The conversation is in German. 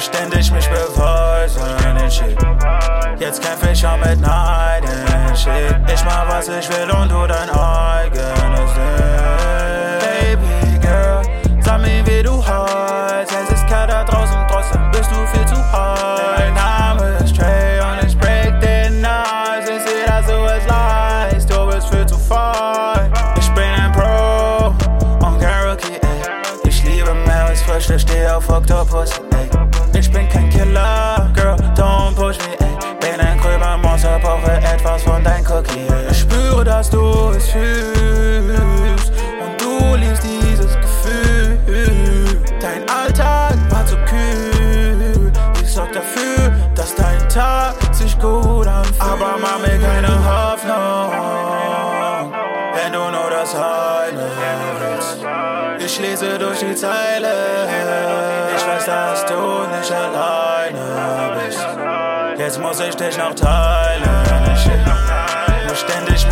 ständig mich beweisen, den Jetzt kämpf ich auch mit Neid, den Ich mach was ich will und du dein eigenes Ding. Baby Girl, sag mir wie du heißt. Es ist kalt da draußen, trotzdem bist du viel zu heiß. Mein Name ist Trey und ich break den Eis. Ich seh das so als Lies, du bist viel zu fein. Ich bin ein Pro und kein Rookie, ey. Ich liebe Mails, frisch, ich steh auf Oktopus, ey. Dass du es fühlst und du liebst dieses Gefühl. Dein Alltag war zu kühl. Ich sorg dafür, dass dein Tag sich gut anfühlt. Aber mach mir keine Hoffnung, wenn du nur das eine willst. Ich lese durch die Zeile. Ich weiß, dass du nicht alleine bist. Jetzt muss ich dich noch teilen. Ich ständig